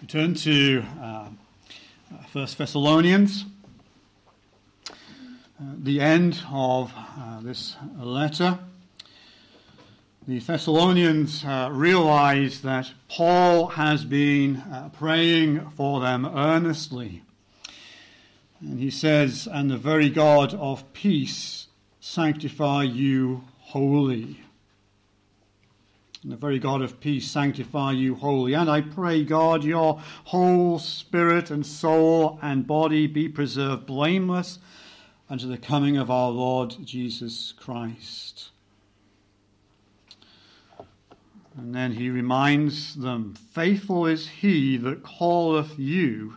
We turn to uh, First Thessalonians, uh, the end of uh, this letter. The Thessalonians uh, realize that Paul has been uh, praying for them earnestly. And he says, And the very God of peace sanctify you wholly and the very God of peace sanctify you wholly. And I pray, God, your whole spirit and soul and body be preserved blameless unto the coming of our Lord Jesus Christ. And then he reminds them, Faithful is he that calleth you,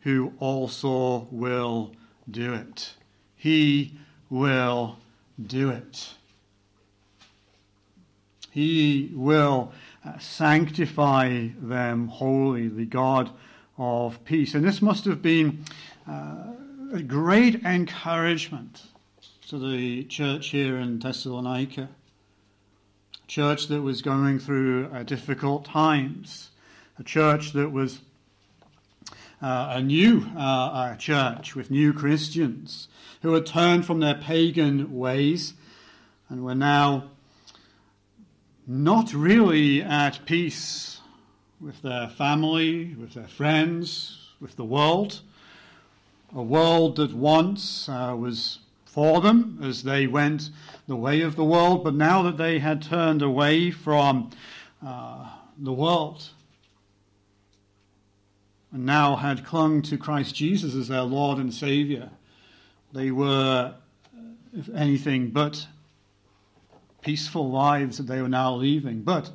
who also will do it. He will do it. He will uh, sanctify them wholly, the God of peace. And this must have been uh, a great encouragement to the church here in Thessalonica, a church that was going through uh, difficult times, a church that was uh, a new uh, church with new Christians who had turned from their pagan ways and were now not really at peace with their family, with their friends, with the world. A world that once uh, was for them as they went the way of the world, but now that they had turned away from uh, the world and now had clung to Christ Jesus as their Lord and Savior, they were, if anything, but peaceful lives that they were now leaving. But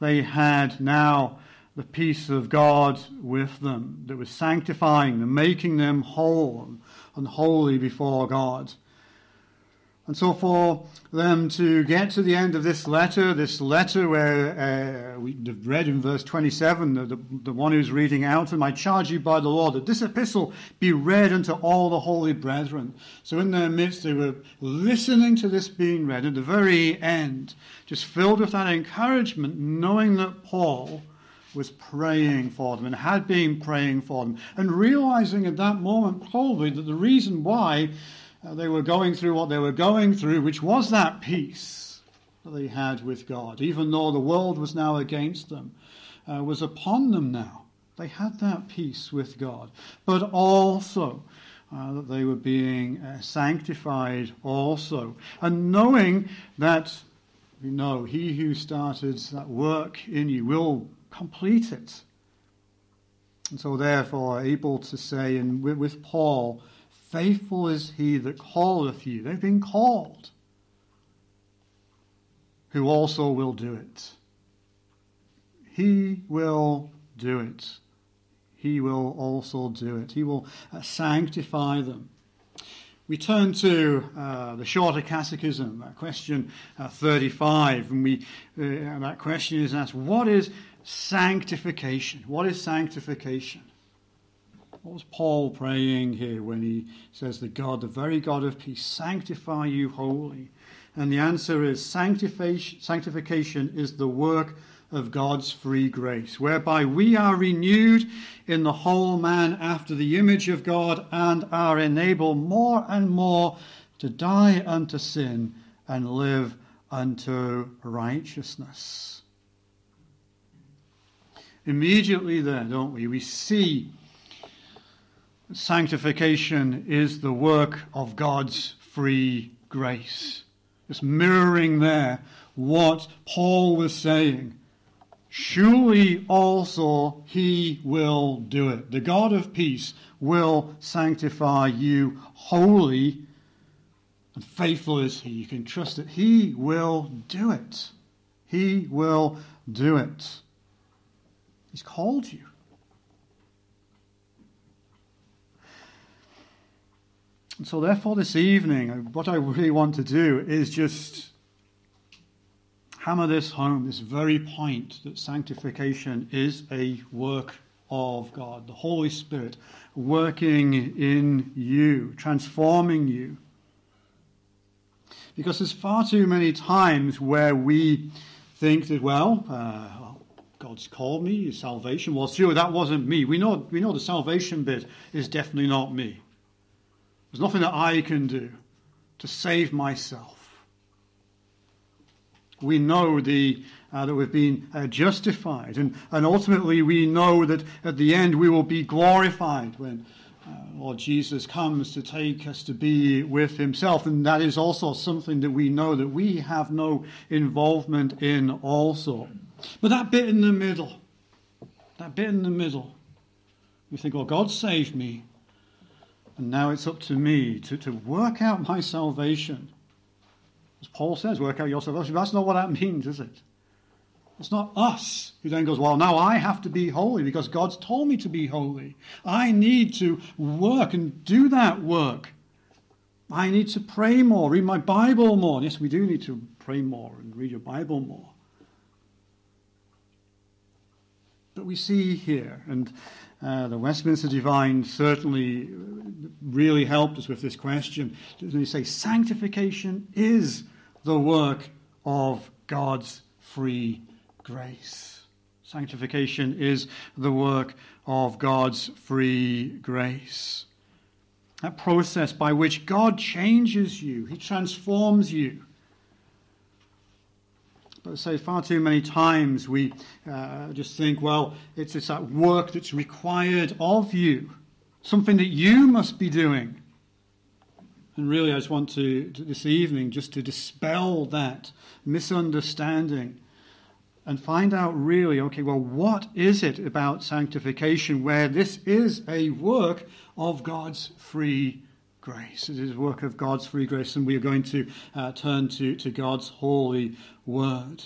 they had now the peace of God with them that was sanctifying them, making them whole and holy before God. And so, for them to get to the end of this letter, this letter where uh, we read in verse 27, the, the, the, one who's reading out, and I charge you by the Lord that this epistle be read unto all the holy brethren. So, in their midst, they were listening to this being read at the very end, just filled with that encouragement, knowing that Paul was praying for them and had been praying for them, and realizing at that moment probably that the reason why uh, they were going through what they were going through, which was that peace that they had with God, even though the world was now against them, uh, was upon them now. They had that peace with God, but also uh, that they were being uh, sanctified also. And knowing that, you know, he who started that work in you will complete it. And so, therefore, able to say, and with, with Paul, Faithful is he that calleth you. They've been called. Who also will do it. He will do it. He will also do it. He will uh, sanctify them. We turn to uh, the shorter catechism, uh, question uh, 35, and we, uh, that question is asked, what is sanctification? What is sanctification? What was Paul praying here when he says that God, the very God of peace, sanctify you wholly? And the answer is sanctification is the work of God's free grace, whereby we are renewed in the whole man after the image of God and are enabled more and more to die unto sin and live unto righteousness. Immediately there, don't we? We see sanctification is the work of God's free grace. It's mirroring there what Paul was saying. Surely also he will do it. The God of peace will sanctify you wholly, and faithful is he. You can trust that he will do it. He will do it. He's called you. So, therefore, this evening, what I really want to do is just hammer this home, this very point that sanctification is a work of God, the Holy Spirit working in you, transforming you. Because there's far too many times where we think that, well, uh, God's called me, salvation. Well, sure, that wasn't me. We know, we know the salvation bit is definitely not me. There's nothing that I can do to save myself. We know the, uh, that we've been uh, justified, and, and ultimately we know that at the end we will be glorified when uh, Lord Jesus comes to take us to be with Himself. And that is also something that we know that we have no involvement in, also. But that bit in the middle, that bit in the middle, you think, well, God saved me, and now it's up to me to, to work out my salvation. As Paul says, work out your salvation. That's not what that means, is it? It's not us who then goes, Well, now I have to be holy because God's told me to be holy. I need to work and do that work. I need to pray more, read my Bible more. Yes, we do need to pray more and read your Bible more. But we see here, and uh, the Westminster Divine certainly really helped us with this question. They say sanctification is the work of God's free grace. Sanctification is the work of God's free grace. That process by which God changes you, He transforms you. But say far too many times we uh, just think, well, it's, it's that work that's required of you, something that you must be doing. And really, I just want to, to this evening just to dispel that misunderstanding and find out really, okay, well, what is it about sanctification where this is a work of God's free grace? It is a work of God's free grace, and we are going to uh, turn to, to God's holy word.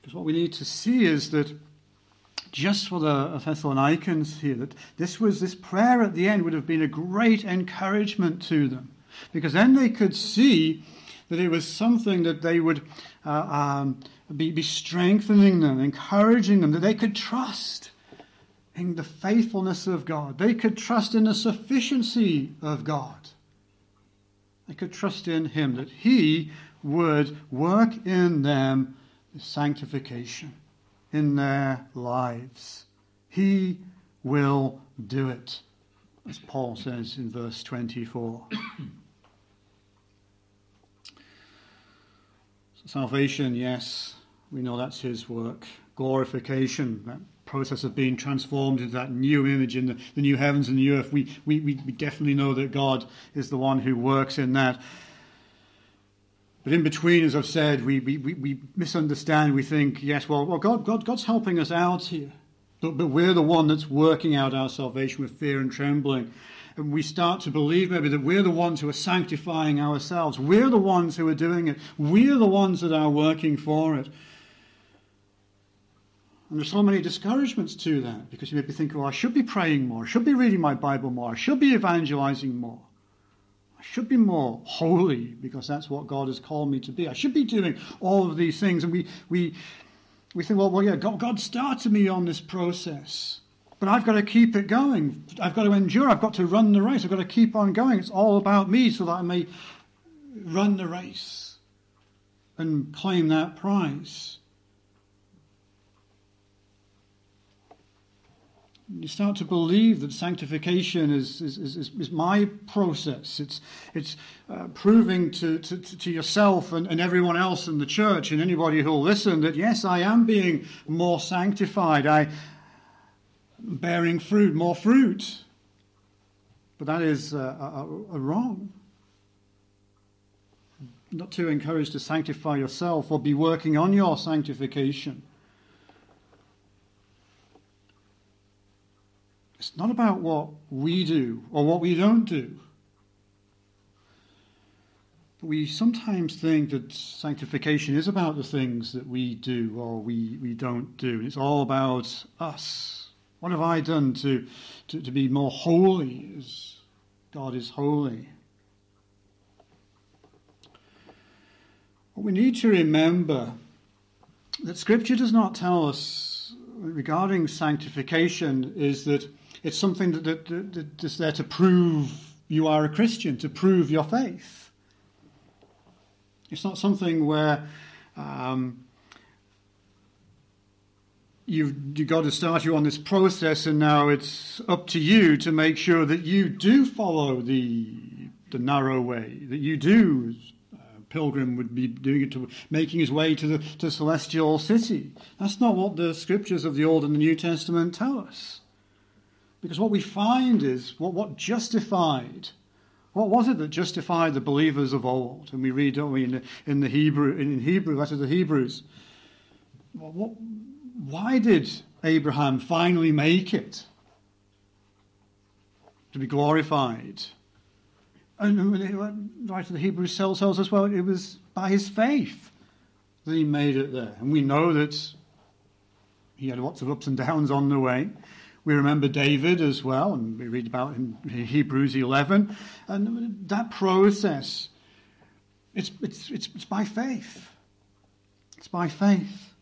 Because what we need to see is that just for the Thessalonians here, that this was this prayer at the end would have been a great encouragement to them. Because then they could see that it was something that they would uh, um, be, be strengthening them, encouraging them, that they could trust in the faithfulness of God. They could trust in the sufficiency of God. They could trust in Him, that He would work in them sanctification in their lives. He will do it, as Paul says in verse 24. Salvation, yes, we know that's his work. Glorification, process of being transformed into that new image in the, the new heavens and the earth, we, we, we definitely know that God is the one who works in that. But in between, as I've said, we, we, we misunderstand. We think, yes, well, well God, God, God's helping us out here. But, but we're the one that's working out our salvation with fear and trembling and we start to believe maybe that we're the ones who are sanctifying ourselves. We're the ones who are doing it. We're the ones that are working for it. And there's so many discouragements to that because you may be thinking, well, oh, I should be praying more. I should be reading my Bible more. I should be evangelizing more. I should be more holy because that's what God has called me to be. I should be doing all of these things. And we, we, we think, well, well yeah, God, God started me on this process. But I've got to keep it going. I've got to endure. I've got to run the race. I've got to keep on going. It's all about me so that I may run the race and claim that prize. You start to believe that sanctification is, is, is, is my process. It's, it's uh, proving to, to, to yourself and, and everyone else in the church and anybody who'll listen that, yes, I am being more sanctified. I, am bearing fruit, more fruit. But that is uh, a, a wrong. Not to encourage to sanctify yourself or be working on your sanctification. It's not about what we do or what we don't do. But We sometimes think that sanctification is about the things that we do or we, we don't do. It's all about us. What have I done to, to, to be more holy as God is holy? What we need to remember that Scripture does not tell us regarding sanctification is that it's something that, that, that, that is there to prove you are a Christian, to prove your faith. It's not something where um, you've, you've got to start you on this process, and now it's up to you to make sure that you do follow the, the narrow way, that you do. Uh, pilgrim would be doing it to making his way to the to celestial city. That's not what the scriptures of the Old and the New Testament tell us. Because what we find is what, what justified what was it that justified the believers of old? And we read, don't we, in the, in the Hebrew, in Hebrew, letter the Hebrews. What, why did Abraham finally make it? To be glorified. And right to the Hebrews tells us, as well, it was by his faith that he made it there. And we know that he had lots of ups and downs on the way. We remember David as well, and we read about him in Hebrews 11. And that process, it's, it's, it's, it's by faith. It's by faith.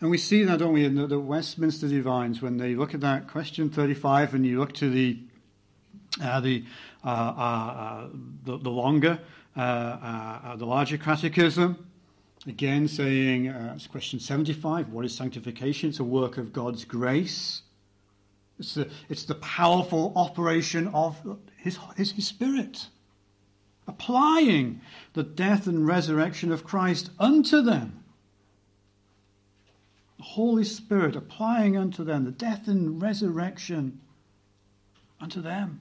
And we see that, don't we, in the, the, Westminster Divines, when they look at that question 35 and you look to the, uh, the, uh, uh, uh the, the, longer, uh, uh, the larger catechism, again saying, uh, it's question 75, what is sanctification? It's a work of God's grace. It's the, it's the powerful operation of his, his, his Spirit, applying the death and resurrection of Christ unto them the Holy Spirit applying unto them the death and resurrection unto them.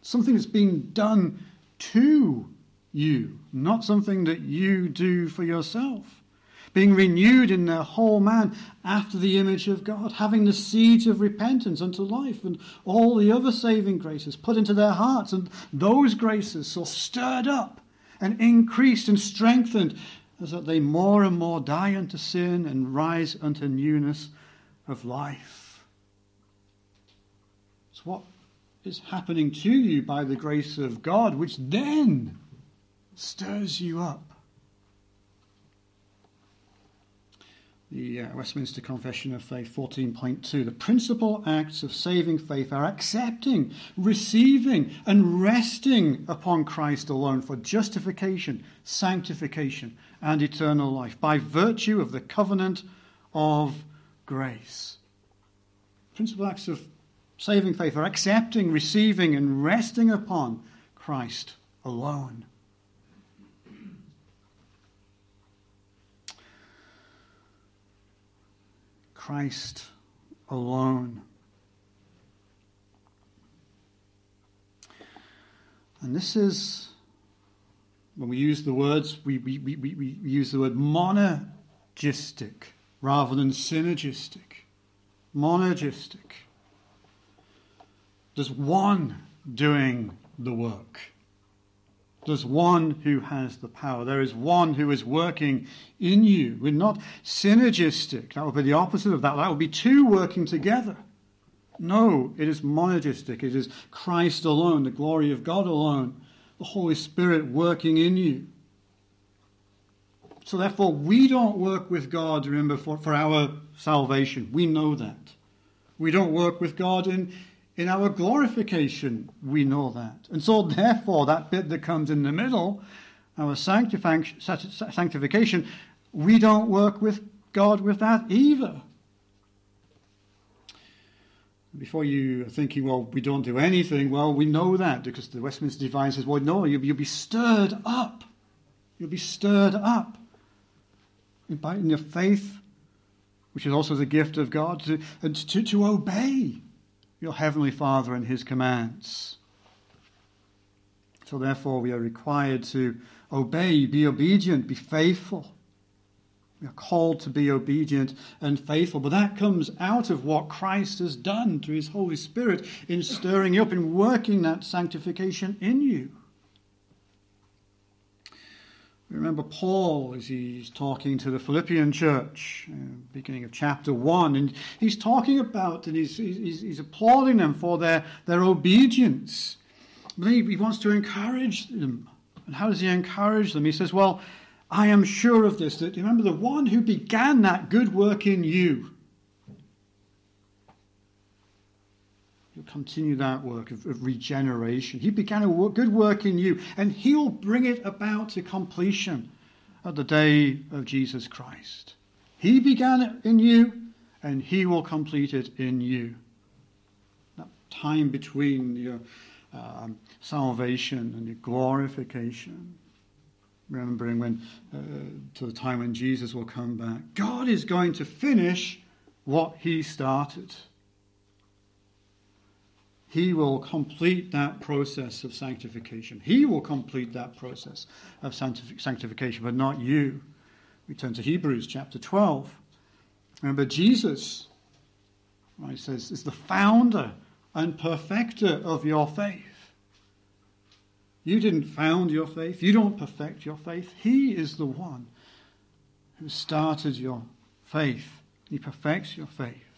Something that's being done to you, not something that you do for yourself. Being renewed in their whole man after the image of God, having the seeds of repentance unto life, and all the other saving graces put into their hearts, and those graces so stirred up and increased and strengthened is that they more and more die unto sin and rise unto newness of life. It's what is happening to you by the grace of God, which then stirs you up. the uh, Westminster Confession of Faith 14.2. The principal acts of saving faith are accepting, receiving, and resting upon Christ alone for justification, sanctification, and eternal life by virtue of the covenant of grace. Principal acts of saving faith are accepting, receiving, and resting upon Christ alone. Christ alone. And this is when we use the words, we, we, we, we use the word monergistic rather than synergistic. Monergistic. There's one doing the work. There's one who has the power. There is one who is working in you. We're not synergistic. That would be the opposite of that. That would be two working together. No, it is monergistic. It is Christ alone, the glory of God alone, the Holy Spirit working in you. So, therefore, we don't work with God, remember, for, for our salvation. We know that. We don't work with God in, in our glorification. We know that. And so, therefore, that bit that comes in the middle, our sanctification, we don't work with God with that either. Before you are thinking, well, we don't do anything, well, we know that because the Westminster Divine says, well, no, you'll, you'll be stirred up. You'll be stirred up in your faith, which is also the gift of God, to, and to, to obey your Heavenly Father and His commands. So, therefore, we are required to obey, be obedient, be faithful. We are called to be obedient and faithful. But that comes out of what Christ has done through his Holy Spirit in stirring you up, in working that sanctification in you. Remember Paul as he's talking to the Philippian church, uh, beginning of chapter 1, and he's talking about and he's, he's, he's applauding them for their, their obedience. But he, he wants to encourage them. And how does he encourage them? He says, Well, I am sure of this, that remember the one who began that good work in you. Continue that work of, of regeneration. He began a work, good work in you, and he'll bring it about to completion at the day of Jesus Christ. He began it in you, and He will complete it in you. That time between your um, salvation and your glorification. Remembering when, uh, to the time when Jesus will come back, God is going to finish what He started. He will complete that process of sanctification. He will complete that process of sanctification, but not you. We turn to Hebrews chapter 12. Remember, Jesus, right, says, is the founder and perfecter of your faith. You didn't found your faith. You don't perfect your faith. He is the one who started your faith. He perfects your faith.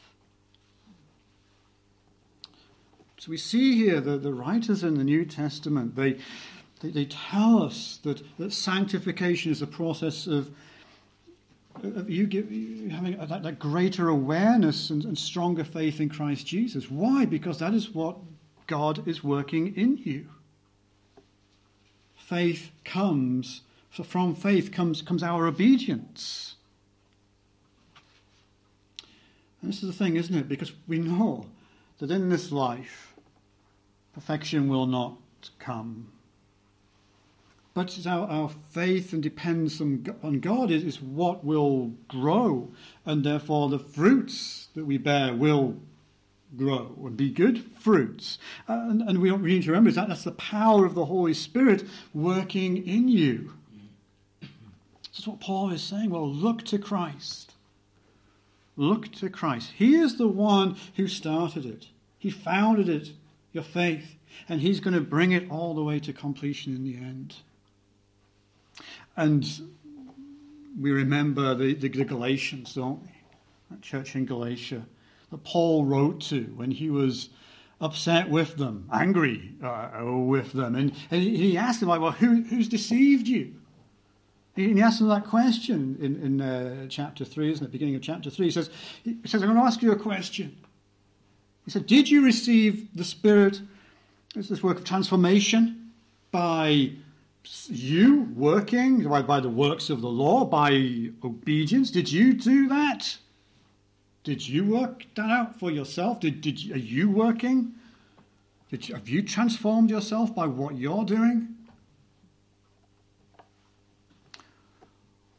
So we see here that the writers in the New Testament, they, they, they tell us that, that sanctification is a process of, of you, give, you having that, that, greater awareness and, and stronger faith in Christ Jesus. Why? Because that is what God is working in you. Faith comes, from faith comes, comes our obedience. And this is the thing, isn't it? Because we know that in this life, perfection will not come. But our, our faith and dependence on, on God is, is what will grow, and therefore the fruits that we bear will grow and be good fruits. Uh, and, and we, we need to remember that that's the power of the Holy Spirit working in you. That's what Paul is saying. Well, look to Christ. Look to Christ. He is the one who started it. He founded it your faith, and He's going to bring it all the way to completion in the end. And we remember the, the, the Galatians, don't we? That church in Galatia that Paul wrote to when he was upset with them, angry uh, with them. And, and he asked them, like, well, who, who's deceived you? And he asked them that question in, in uh, chapter 3, isn't it? Beginning of chapter 3. He says, he says, I'm going to ask you a question. He said, Did you receive the Spirit, this work of transformation, by you working, by, by the works of the law, by obedience? Did you do that? Did you work that out for yourself? Did, did are you working? Did you, have you transformed yourself by what you're doing?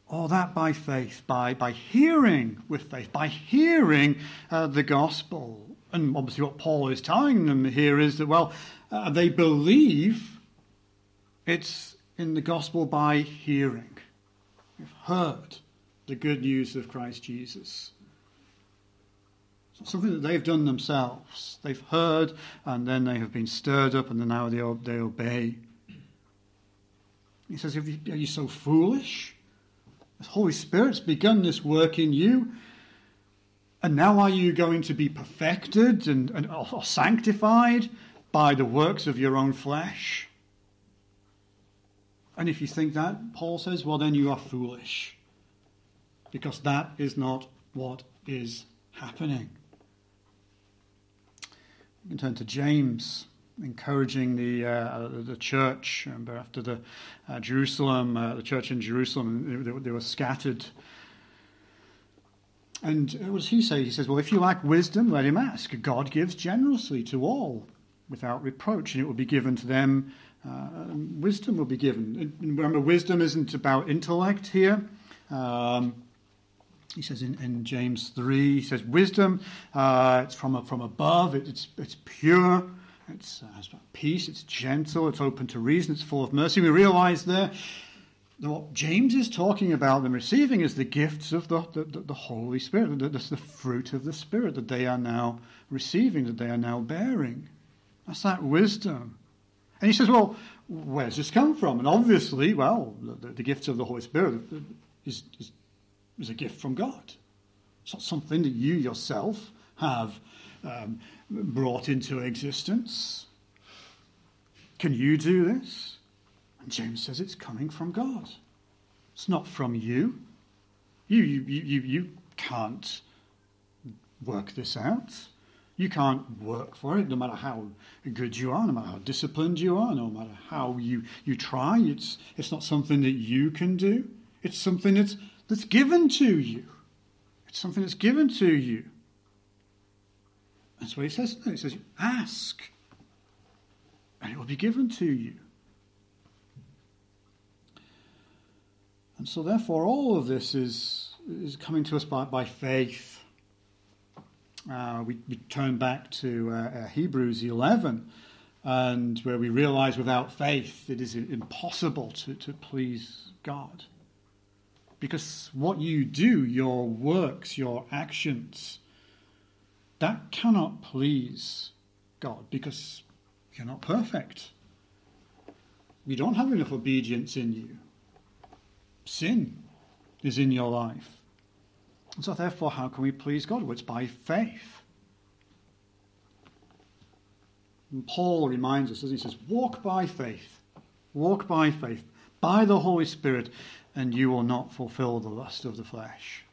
Or that by faith, by, by hearing with faith, by hearing uh, the gospel and obviously what Paul is telling them here is that, well, uh, they believe it's in the gospel by hearing. They've heard the good news of Christ Jesus. It's something that they've done themselves. They've heard and then they have been stirred up and then now they, they obey. He says, Are you so foolish? The Holy Spirit's begun this work in you. And now are you going to be perfected and, and or sanctified by the works of your own flesh? And if you think that, Paul says, well, then you are foolish. Because that is not what is happening. You can turn to James, encouraging the, uh, the church. Remember, after the uh, Jerusalem, uh, the church in Jerusalem, they, they were scattered and what does he say? He says, Well, if you lack wisdom, let him ask. God gives generously to all without reproach, and it will be given to them. Uh, wisdom will be given. remember, wisdom isn't about intellect here. Um, he says in, in, James 3, he says, Wisdom, uh, it's from, from above, it, it's, it's pure, it's, uh, it's peace, it's gentle, it's open to reason, it's full of mercy. We realize there what James is talking about them receiving is the gifts of the, the, the Holy Spirit. That's the fruit of the Spirit that they are now receiving, that they are now bearing. That's that wisdom. And he says, well, where's this come from? And obviously, well, the, the gifts of the Holy Spirit is, is, is, a gift from God. It's not something that you yourself have um, brought into existence. Can you do this? And James says it's coming from God. It's not from you. You, you, you, you can't work this out. You can't work for it, no matter how good you are, no matter how disciplined you are, no matter how you, you try. It's, it's not something that you can do. It's something that's, that's given to you. It's something that's given to you. That's what he says. It says, ask, and it will be given to you. And so, therefore, all of this is, is coming to us by, by faith. Uh, we, we, turn back to uh, uh, Hebrews 11, and where we realize without faith it is impossible to, to please God. Because what you do, your works, your actions, that cannot please God because you're not perfect. You don't have enough obedience in you. Sin is in your life. And so, therefore, how can we please God? Well, it's by faith. And Paul reminds us, as he says, walk by faith. Walk by faith, by the Holy Spirit, and you will not fulfill the lust of the flesh.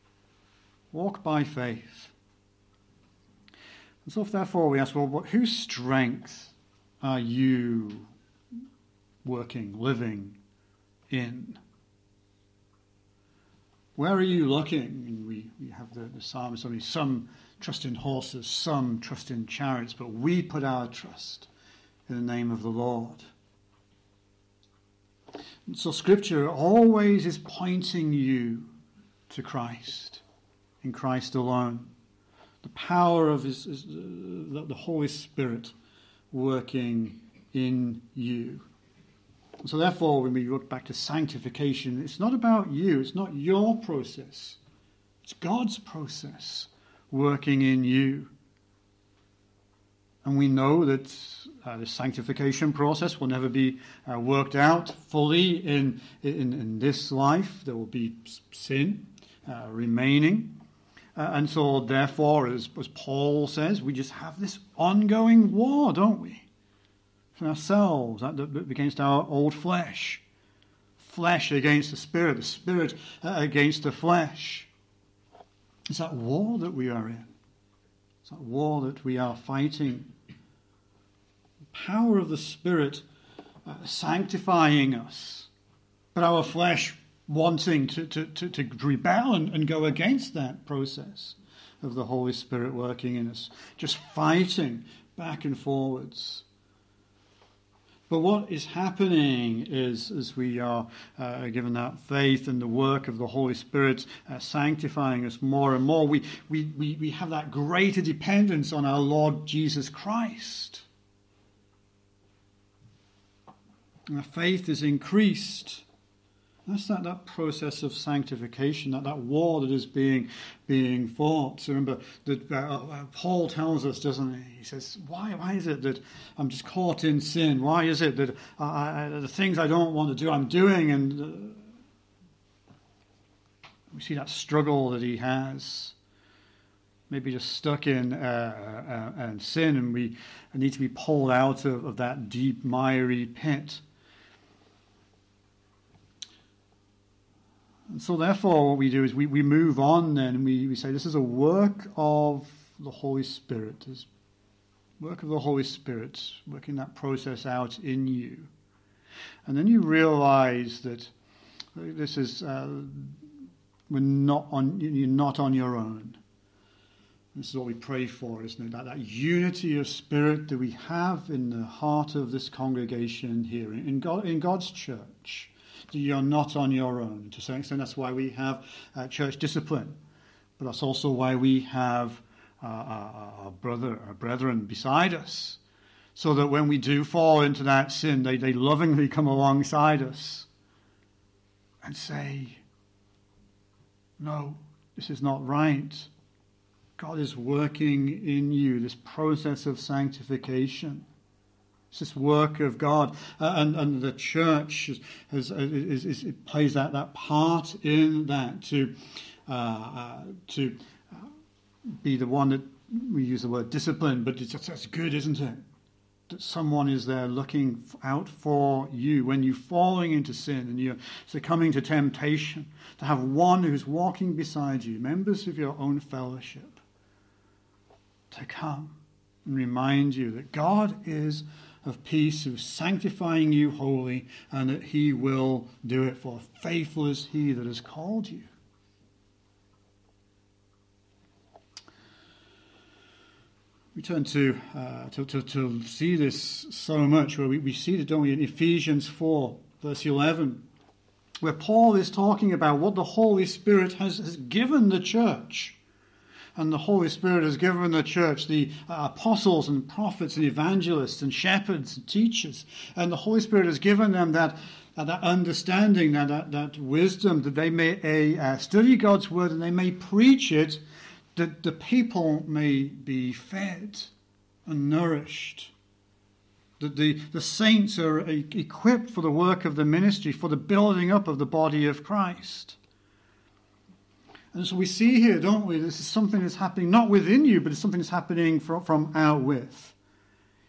Walk by faith. And so, therefore, we ask, well, what, whose strength are you working, living in? Where are you looking? And we, we have the, the psalmist, mean, some trust in horses, some trust in chariots, but we put our trust in the name of the Lord. And so Scripture always is pointing you to Christ, in Christ alone. The power of his, his uh, the Holy Spirit working in you. So, therefore, when we look back to sanctification, it's not about you, it's not your process, it's God's process working in you. And we know that uh, the sanctification process will never be uh, worked out fully in, in, in, this life. There will be sin uh, remaining. Uh, and so, therefore, as, as Paul says, we just have this ongoing war, don't we? Ourselves, against our old flesh. Flesh against the spirit, the spirit uh, against the flesh. It's that war that we are in. It's that war that we are fighting. The power of the Spirit uh, sanctifying us, but our flesh wanting to, to, to, to rebel and, and go against that process of the Holy Spirit working in us, just fighting back and forwards. But what is happening is, as we are uh, given that faith and the work of the Holy Spirit uh, sanctifying us more and more, we, we, we, we have that greater dependence on our Lord Jesus Christ. Our faith is increased. That's that, that process of sanctification, that, that war that is being, being fought. So remember that uh, uh, Paul tells us, doesn't he? He says, why, why is it that I'm just caught in sin? Why is it that I, I, the things I don't want to do, I'm doing? And uh, we see that struggle that he has. Maybe just stuck in uh, uh, sin, and we need to be pulled out of, of that deep, miry pit. And so, therefore, what we do is we, we move on then and we, we say this is a work of the Holy Spirit. This work of the Holy Spirit, working that process out in you. And then you realize that this is, uh, we're not on, you're not on your own. This is what we pray for, isn't it? That, that unity of spirit that we have in the heart of this congregation here, in, God, in God's church you're not on your own. To some extent, that's why we have uh, church discipline, but that's also why we have uh, our brother, our brethren beside us, so that when we do fall into that sin, they, they lovingly come alongside us and say, No, this is not right. God is working in you, this process of sanctification. It's this work of God. Uh, and, and the church has, is, is, is, plays that, that part in that to, uh, uh, to uh, be the one that we use the word discipline, but it's, that's good, isn't it? That someone is there looking out for you when you're falling into sin and you're succumbing to temptation, to have one who's walking beside you, members of your own fellowship, to come and remind you that God is of peace who's sanctifying you wholly, and that he will do it, for faithful is he that has called you. We turn to, uh, to, to, to, see this so much, where we, we see it, don't we, in Ephesians 4, verse 11, where Paul is talking about what the Holy Spirit has, has given the church and the Holy Spirit has given the church the uh, apostles and prophets and evangelists and shepherds and teachers. And the Holy Spirit has given them that, that understanding, that, that, that, wisdom, that they may uh, study God's word and they may preach it, that the people may be fed and nourished that the, the saints are equipped for the work of the ministry, for the building up of the body of Christ. And so we see here, don't we? This is something that's happening not within you, but it's something that's happening from, from out with.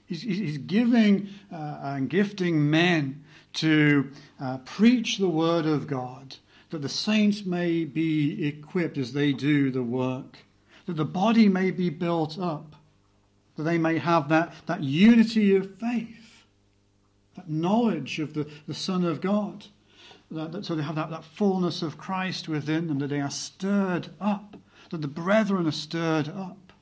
He's, he's giving uh, and gifting men to uh, preach the word of God, that the saints may be equipped as they do the work, that the body may be built up that they may have that, that unity of faith, that knowledge of the, the Son of God. That, that, so they have that, that fullness of Christ within them, that they are stirred up, that the brethren are stirred up.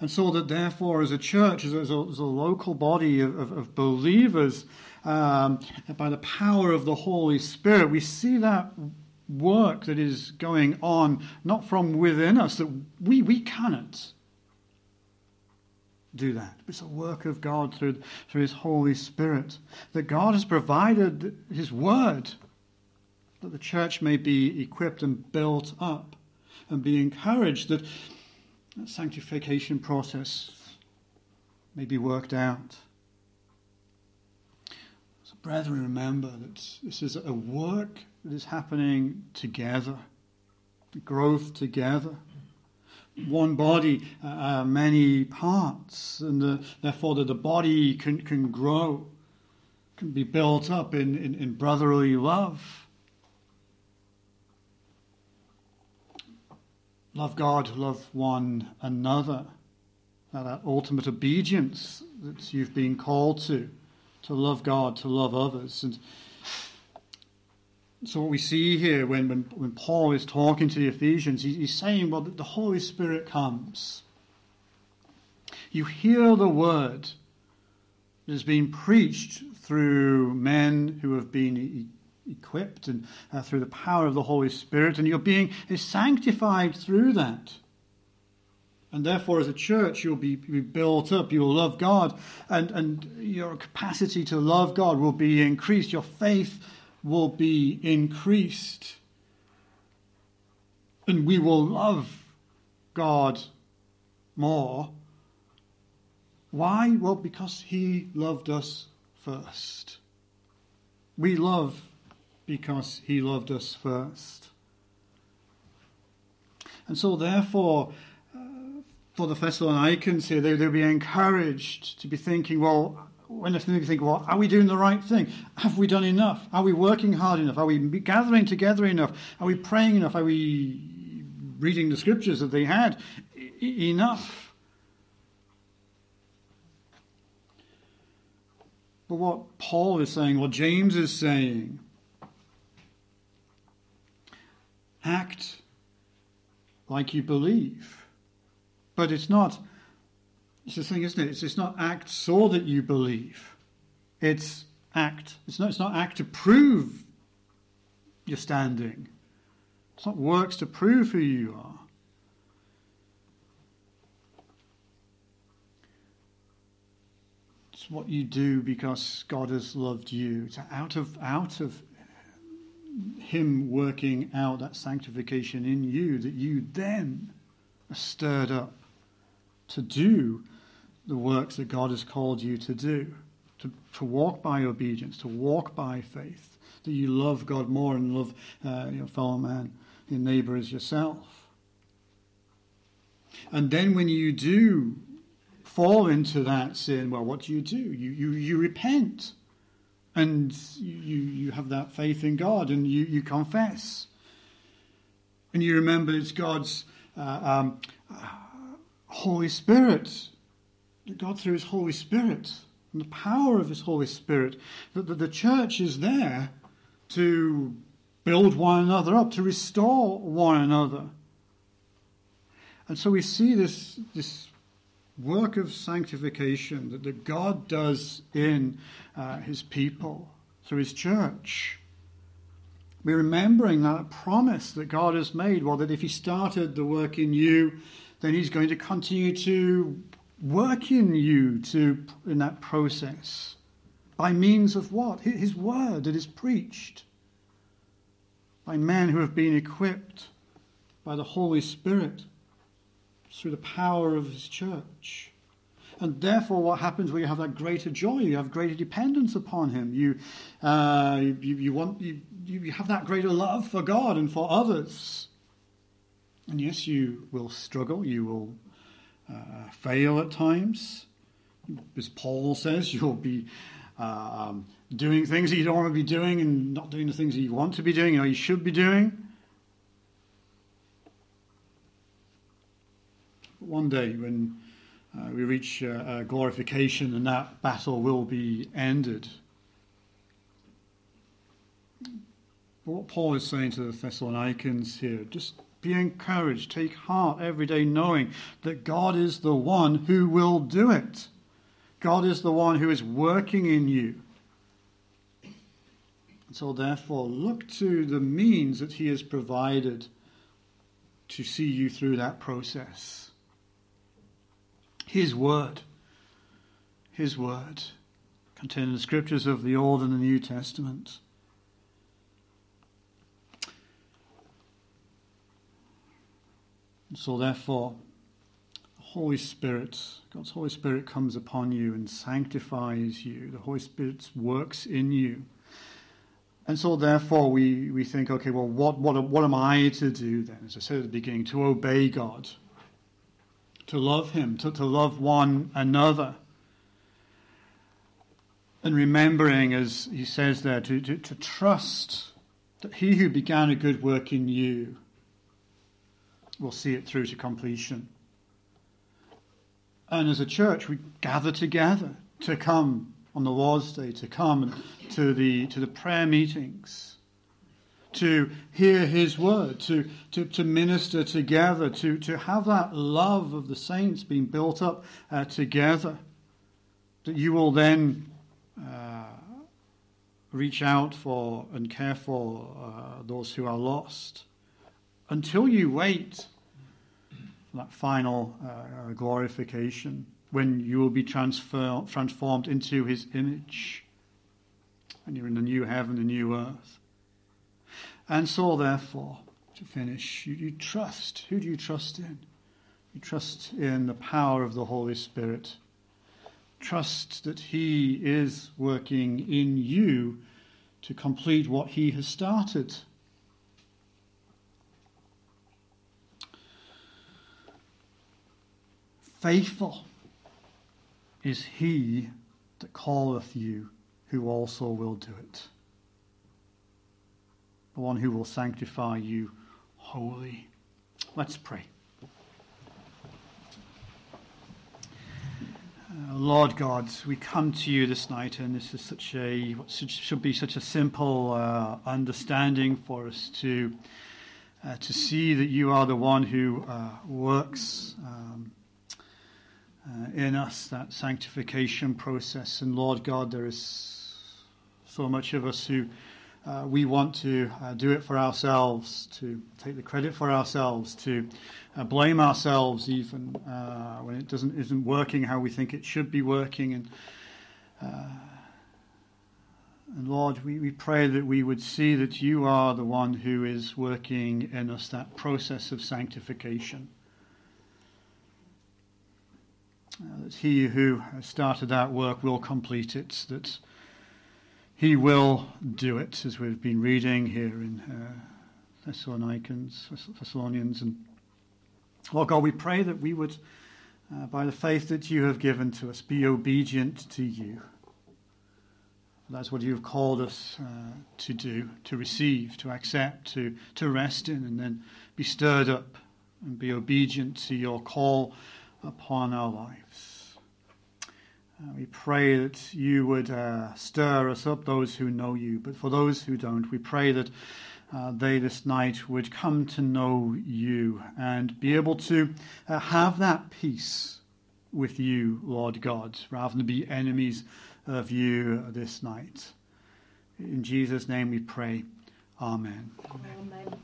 And so that therefore, as a church, as a, as a, local body of, of, of believers, um, by the power of the Holy Spirit, we see that work that is going on, not from within us, that we, we cannot do that. It's a work of God through, through His Holy Spirit. That God has provided His Word that the church may be equipped and built up and be encouraged that the sanctification process may be worked out. So, brethren, remember that this is a work that is happening together, growth together. One body, uh, uh, many parts, and the, therefore the, the body can, can grow, can be built up in, in, in brotherly love. Love God, love one another. Now, that ultimate obedience that you've been called to, to love God, to love others. And so what we see here when, when, when Paul is talking to the Ephesians, he, he's saying, well, the Holy Spirit comes. You hear the word that is being preached through men who have been e- equipped and uh, through the power of the Holy Spirit, and you're being sanctified through that. And therefore, as a church, you'll be, be built up. You'll love God, and, and your capacity to love God will be increased. Your faith will be increased. And we will love God more. Why? Well, because He loved us first. We love because He loved us first. And so, therefore, uh, for the Thessalonians here, they, they'll be encouraged to be thinking, well, when you think, well, are we doing the right thing? Have we done enough? Are we working hard enough? Are we gathering together enough? Are we praying enough? Are we reading the scriptures that they had e- enough? But what Paul is saying, what James is saying, act like you believe. But it's not it's the thing, isn't it? It's, it's not act so that you believe. It's act. It's not, it's not act to prove your standing. It's not works to prove who you are. It's what you do because God has loved you. It's out of out of Him working out that sanctification in you that you then are stirred up to do the works that God has called you to do, to, to walk by obedience, to walk by faith, that you love God more and love uh, your fellow man, your neighbor as yourself. And then when you do fall into that sin, well, what do you do? You, you, you repent. And you, you have that faith in God and you, you confess. And you remember it's God's uh, um, Holy Spirit God, through His Holy Spirit and the power of His Holy Spirit, that the church is there to build one another up, to restore one another. And so we see this, this work of sanctification that, that God does in uh, his people through his church. We're remembering that promise that God has made. Well, that if he started the work in you, then he's going to continue to work in you to in that process by means of what? His word that is preached. By men who have been equipped by the holy spirit through the power of his church. And therefore what happens when you have that greater joy? You have greater dependence upon him. You uh, you, you want you, you have that greater love for god and for others. And yes you will struggle. You will uh, fail at times. As Paul says, you'll be um, doing things that you don't want to be doing and not doing the things that you want to be doing or you should be doing. But one day, when uh, we reach uh, uh, glorification and that battle will be ended. But what Paul is saying to the Thessalonians here, just be encouraged. Take heart every day knowing that God is the one who will do it. God is the one who is working in you. And so, therefore, look to the means that He has provided to see you through that process. His Word. His Word, contained in the scriptures of the Old and the New Testament. So, therefore, the Holy Spirit, God's Holy Spirit comes upon you and sanctifies you. The Holy Spirit works in you. And so, therefore, we, we think, okay, well, what, what, what am I to do then? As I said at the beginning, to obey God, to love Him, to, to love one another. And remembering, as he says there, to, to, to trust that He who began a good work in you will see it through to completion. And as a church, we gather together to come on the Lord's Day, to come to the, to the prayer meetings, to hear His word, to, to, to minister together, to, to have that love of the saints being built up uh, together, that you will then uh, reach out for and care for uh, those who are lost until you wait for that final uh, glorification when you will be transfer- transformed into his image and you're in the new heaven, the new earth. And so, therefore, to finish, you, you trust. Who do you trust in? You trust in the power of the Holy Spirit. Trust that He is working in you to complete what He has started. Faithful is he that calleth you, who also will do it. The one who will sanctify you wholly. Let's pray. Uh, Lord God, we come to you this night, and this is such a what should be such a simple uh, understanding for us to uh, to see that you are the one who uh, works um, uh, in us, that sanctification process. And Lord God, there is so much of us who uh, we want to uh, do it for ourselves, to take the credit for ourselves, to uh, blame ourselves even uh, when it doesn't isn't working how we think it should be working. And uh, and Lord, we, we pray that we would see that you are the one who is working in us that process of sanctification. Uh, that he who started that work will complete it, that he will do it, as we've been reading here in uh, Thessalonians, Thessalonians. And Lord God, we pray that we would, uh, by the faith that you have given to us, be obedient to you. That's what you have called us uh, to do, to receive, to accept, to, to rest in, and then be stirred up and be obedient to your call upon our lives. Uh, we pray that you would uh, stir us up, those who know you, but for those who don't, we pray that uh, they this night would come to know you and be able to uh, have that peace with you, Lord God, rather than be enemies of you this night. In Jesus' name we pray. Amen. Amen.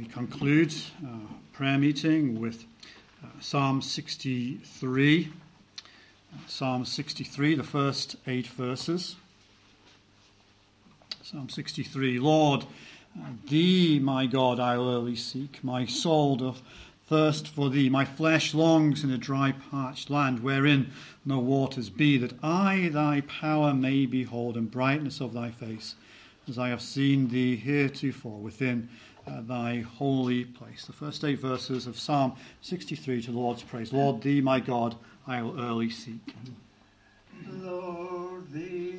We conclude our prayer meeting with uh, Psalm 63. Uh, Psalm 63, the first eight verses. Psalm 63 Lord, uh, thee, my God, I early seek. My soul doth thirst for thee. My flesh longs in a dry, parched land wherein no waters be, that I thy power may behold and brightness of thy face, as I have seen thee heretofore within uh, Uh, thy holy place. The first eight verses of Psalm 63 to the Lord's praise. Lord, thee, my God, I will early seek. Lord, thee,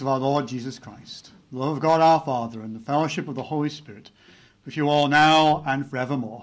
grace of our Lord Jesus Christ, the love of God our Father, and the fellowship of the Holy Spirit with you all now and forevermore.